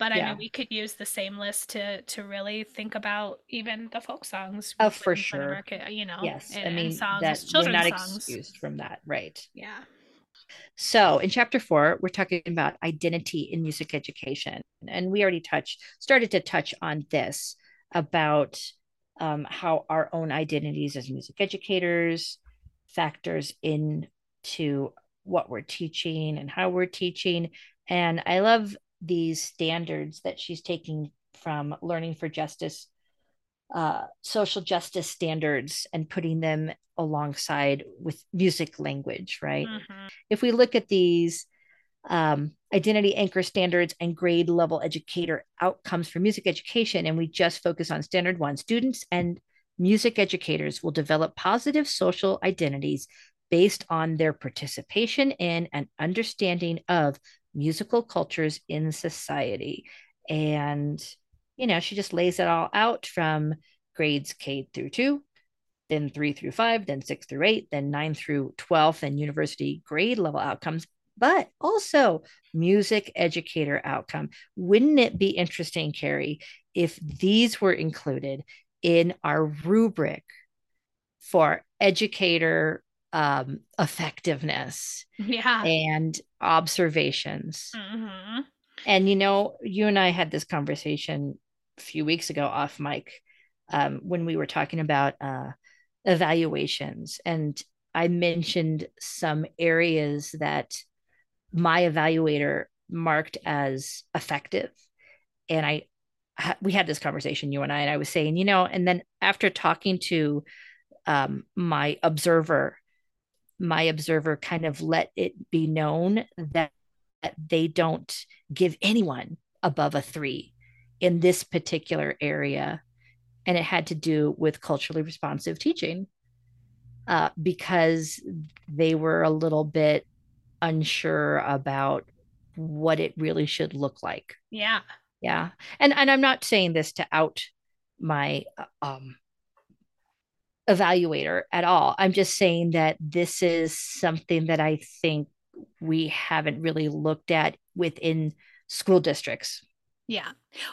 B: but yeah. I mean, we could use the same list to to really think about even the folk songs.
A: Oh, for sure.
B: America, you know,
A: yes. And, I mean, songs, that children's we're not songs. excused from that, right?
B: Yeah.
A: So in chapter four, we're talking about identity in music education, and we already touched, started to touch on this about um, how our own identities as music educators factors in to what we're teaching and how we're teaching. And I love these standards that she's taking from Learning for Justice, uh, social justice standards, and putting them alongside with music language, right? Mm-hmm. If we look at these um, identity anchor standards and grade level educator outcomes for music education, and we just focus on standard one, students and music educators will develop positive social identities based on their participation in and understanding of musical cultures in society. And, you know, she just lays it all out from grades K through two, then three through five, then six through eight, then nine through 12, and university grade level outcomes, but also music educator outcome. Wouldn't it be interesting, Carrie, if these were included in our rubric for educator um, effectiveness
B: yeah
A: and observations. Mm-hmm. And you know, you and I had this conversation a few weeks ago off mic um, when we were talking about uh, evaluations, and I mentioned some areas that my evaluator marked as effective, and I we had this conversation you and I, and I was saying, you know, and then after talking to um, my observer, my observer kind of let it be known that, that they don't give anyone above a three in this particular area. And it had to do with culturally responsive teaching uh, because they were a little bit unsure about what it really should look like.
B: Yeah.
A: Yeah. And and I'm not saying this to out my uh, um evaluator at all. I'm just saying that this is something that I think we haven't really looked at within school districts.
B: Yeah.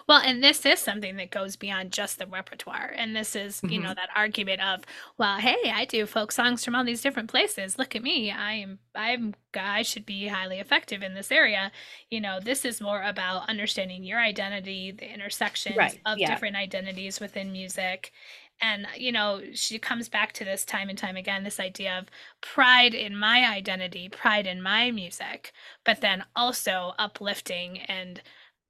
B: Well, and this is something that goes beyond just the repertoire. And this is, you mm-hmm. know, that argument of, well, hey, I do folk songs from all these different places. Look at me. I am I'm I should be highly effective in this area. You know, this is more about understanding your identity, the intersections right. of yeah. different identities within music and you know she comes back to this time and time again this idea of pride in my identity pride in my music but then also uplifting and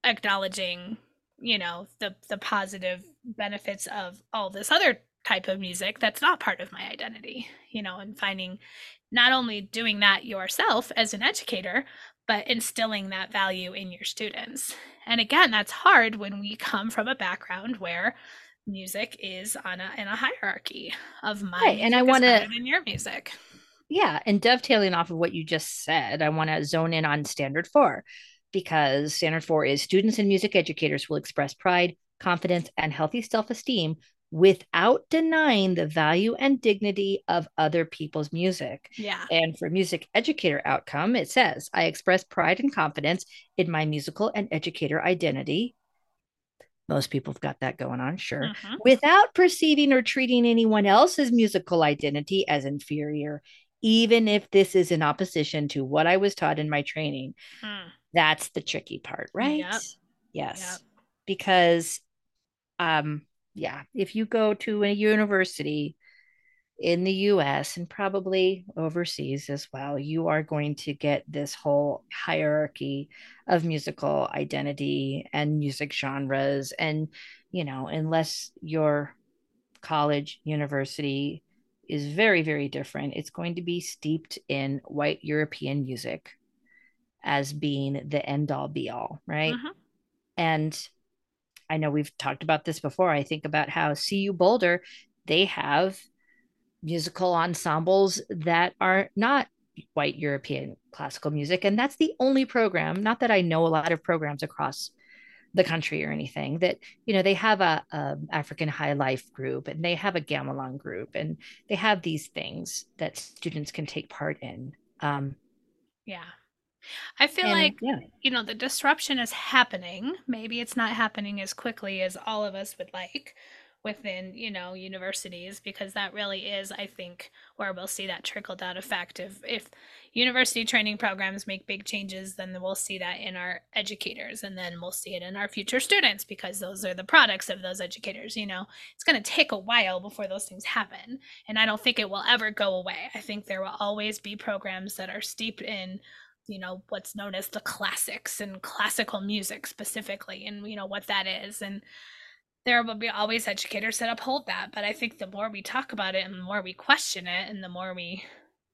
B: acknowledging you know the the positive benefits of all this other type of music that's not part of my identity you know and finding not only doing that yourself as an educator but instilling that value in your students and again that's hard when we come from a background where music is on a in a hierarchy of my right.
A: and i want to
B: in your music
A: yeah and dovetailing off of what you just said i want to zone in on standard four because standard four is students and music educators will express pride confidence and healthy self-esteem without denying the value and dignity of other people's music.
B: Yeah.
A: And for music educator outcome, it says, I express pride and confidence in my musical and educator identity most people have got that going on, sure. Mm-hmm. Without perceiving or treating anyone else's musical identity as inferior, even if this is in opposition to what I was taught in my training. Mm. That's the tricky part, right? Yep. Yes. Yep. Because um yeah, if you go to a university in the US and probably overseas as well, you are going to get this whole hierarchy of musical identity and music genres. And, you know, unless your college, university is very, very different, it's going to be steeped in white European music as being the end all be all, right? Uh-huh. And I know we've talked about this before. I think about how CU Boulder, they have musical ensembles that are not white European classical music. And that's the only program, not that I know a lot of programs across the country or anything that you know they have a, a, african high life group and they have a gamelan group and they have these things that students can take part in um
B: yeah i feel and, like yeah. you know the disruption is happening. Maybe it's not happening as quickly as all of us would like within you know universities because that really is i think where we'll see that trickle down effect. If if university training programs make big changes then we'll see that in our educators and then we'll see it in our future students because those are the products of those educators you know? It's going to take a while before those things happen and i don't think it will ever go away. I think there will always be programs that are steeped in you know what's known as the classics and classical music specifically and you know what that is and there will be always educators that uphold that. But I think the more we talk about it and the more we question it and the more we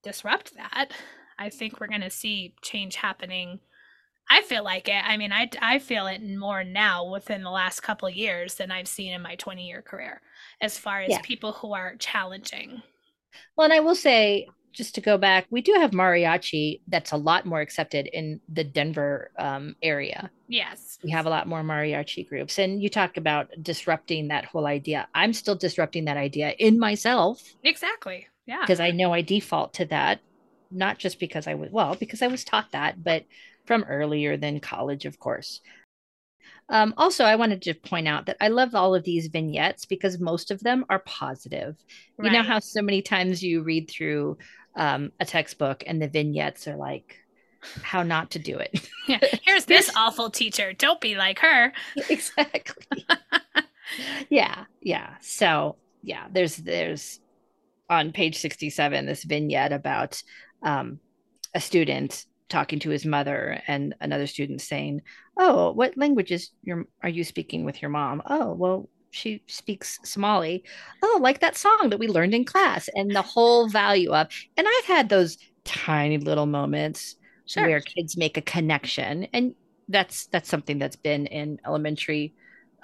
B: disrupt that, I think we're going to see change happening. I feel like it. I mean, I, I feel it more now within the last couple of years than I've seen in my 20 year career as far as yeah. people who are challenging.
A: Well, and I will say, just to go back, we do have mariachi that's a lot more accepted in the Denver um, area.
B: Yes.
A: We have a lot more mariachi groups. And you talk about disrupting that whole idea. I'm still disrupting that idea in myself.
B: Exactly. Yeah.
A: Because I know I default to that, not just because I was, well, because I was taught that, but from earlier than college, of course. Um, also, I wanted to point out that I love all of these vignettes because most of them are positive. Right. You know how so many times you read through um, a textbook, and the vignettes are like how not to do it.
B: yeah. Here's this awful teacher. Don't be like her.
A: exactly. yeah, yeah. So yeah, there's there's on page 67 this vignette about um, a student talking to his mother and another student saying, "Oh, what languages your are you speaking with your mom?" "Oh, well, she speaks Somali." "Oh, like that song that we learned in class." And the whole value of and I've had those tiny little moments sure. where kids make a connection and that's that's something that's been in elementary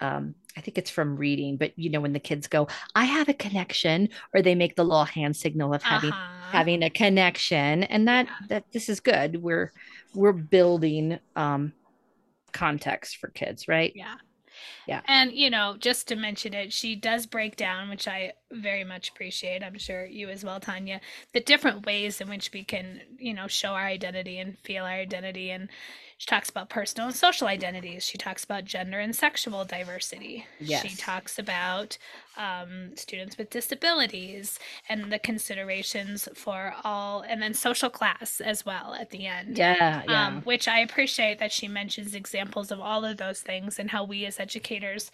A: um, I think it's from reading, but you know, when the kids go, I have a connection, or they make the little hand signal of having uh-huh. having a connection. And that that this is good. We're we're building um context for kids, right?
B: Yeah. Yeah. And, you know, just to mention it, she does break down, which I very much appreciate. I'm sure you as well, Tanya, the different ways in which we can, you know, show our identity and feel our identity. And she talks about personal and social identities. She talks about gender and sexual diversity. Yes. She talks about um, students with disabilities and the considerations for all, and then social class as well at the end.
A: Yeah, yeah. Um,
B: which I appreciate that she mentions examples of all of those things and how we as educators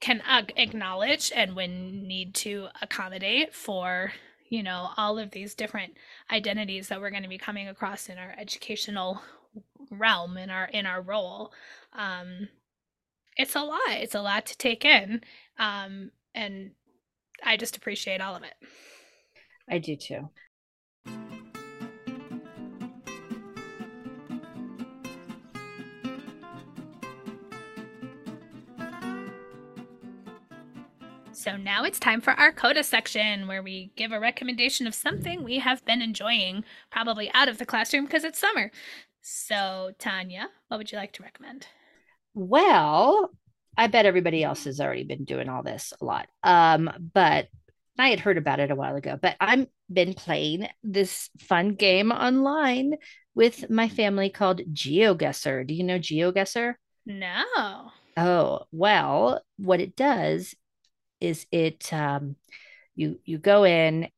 B: can acknowledge and when need to accommodate for you know all of these different identities that we're going to be coming across in our educational realm in our in our role. Um it's a lot it's a lot to take in um and i just appreciate all of it.
A: I do too.
B: So now it's time for our CODA section where we give a recommendation of something we have been enjoying, probably out of the classroom because it's summer. So, Tanya, what would you like to recommend?
A: Well, I bet everybody else has already been doing all this a lot. Um, but I had heard about it a while ago, but I've been playing this fun game online with my family called GeoGuessr. Do you know GeoGuessr?
B: No.
A: Oh, well, what it does is it um, you you go in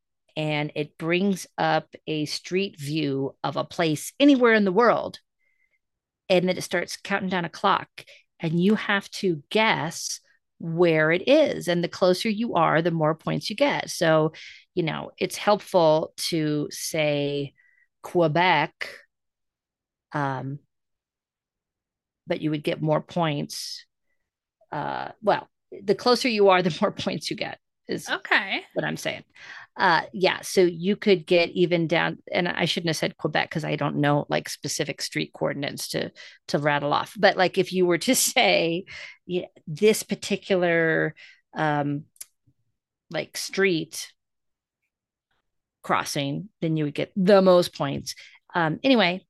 A: and it brings up a street view of a place anywhere in the world. And then it starts counting down a clock, and you have to guess where it is. And the closer you are, the more points you get. So, you know, it's helpful to say Quebec, um, but you would get more points. Uh, well, the closer you are, the more points you get is
B: okay
A: what i'm saying uh yeah so you could get even down and i shouldn't have said quebec because i don't know like specific street coordinates to to rattle off but like if you were to say yeah, this particular um like street crossing then you would get the most points um anyway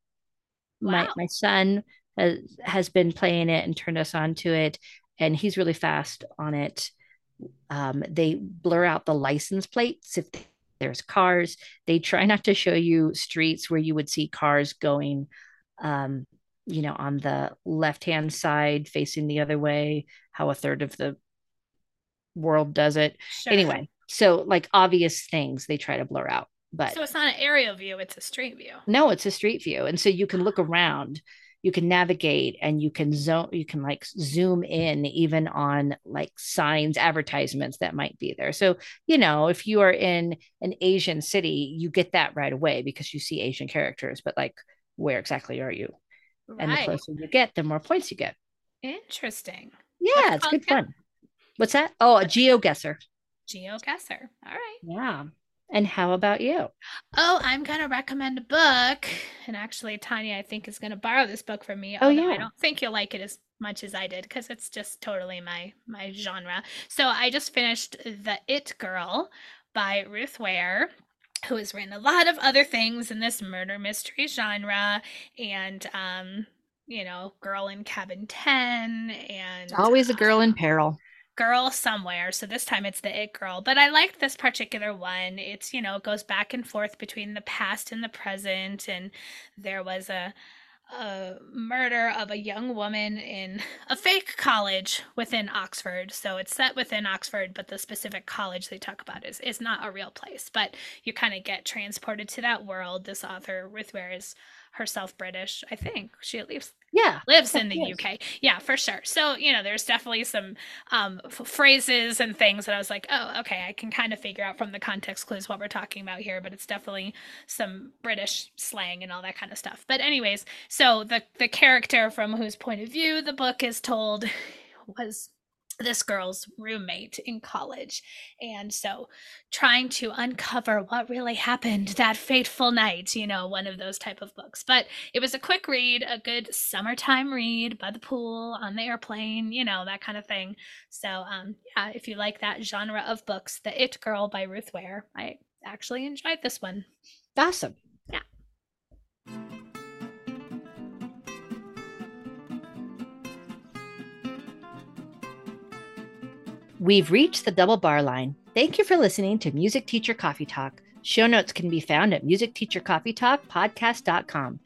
A: wow. my my son has has been playing it and turned us on to it and he's really fast on it um, they blur out the license plates if there's cars. They try not to show you streets where you would see cars going, um, you know, on the left hand side facing the other way, how a third of the world does it. Sure. Anyway, so like obvious things they try to blur out. But
B: so it's not an aerial view, it's a street view.
A: No, it's a street view. And so you can look around you can navigate and you can zone you can like zoom in even on like signs advertisements that might be there. So you know if you are in an asian city you get that right away because you see asian characters but like where exactly are you? Right. and the closer you get the more points you get.
B: Interesting.
A: Yeah What's it's good fun. What's that? Oh a geoguessr
B: geoguessr all right.
A: Yeah and how about you?
B: Oh, I'm going to recommend a book. And actually, Tanya, I think, is going to borrow this book from me.
A: Oh, yeah.
B: I don't think you'll like it as much as I did because it's just totally my my genre. So I just finished The It Girl by Ruth Ware who has written a lot of other things in this murder mystery genre and um you know girl in cabin 10 and
A: always a girl in peril
B: girl somewhere. So this time it's the it girl. But I like this particular one. It's, you know, it goes back and forth between the past and the present. And there was a a murder of a young woman in a fake college within Oxford. So it's set within Oxford, but the specific college they talk about is, is not a real place. But you kind of get transported to that world. This author, Ruth Ware, is herself British. I think. She at least
A: yeah
B: lives in the uk yeah for sure. So you know there's definitely some um, f- phrases and things that i was like oh okay i can kind of figure out from the context clues what we're talking about here but it's definitely some british slang and all that kind of stuff. But anyways so the the character from whose point of view the book is told was this girl's roommate in college. And so trying to uncover what really happened that fateful night, you know, one of those type of books. But it was a quick read, a good summertime read by the pool, on the airplane, you know, that kind of thing. So um yeah, if you like that genre of books, The It Girl by Ruth Ware, I actually enjoyed this one.
A: Awesome. We've reached the double bar line. Thank you for listening to Music Teacher Coffee Talk. Show notes can be found at musicteachercoffeetalkpodcast.com.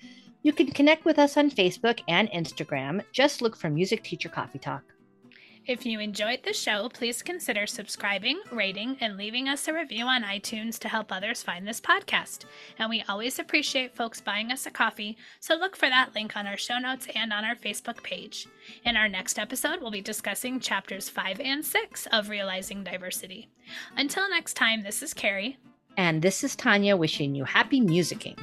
A: You can connect with us on Facebook and Instagram. Just look for Music Teacher Coffee Talk.
B: If you enjoyed the show, please consider subscribing, rating, and leaving us a review on iTunes to help others find this podcast. And we always appreciate folks buying us a coffee, so look for that link on our show notes and on our Facebook page. In our next episode, we'll be discussing chapters 5 and 6 of Realizing Diversity. Until next time, this is Carrie.
A: And this is Tanya wishing you happy musicking.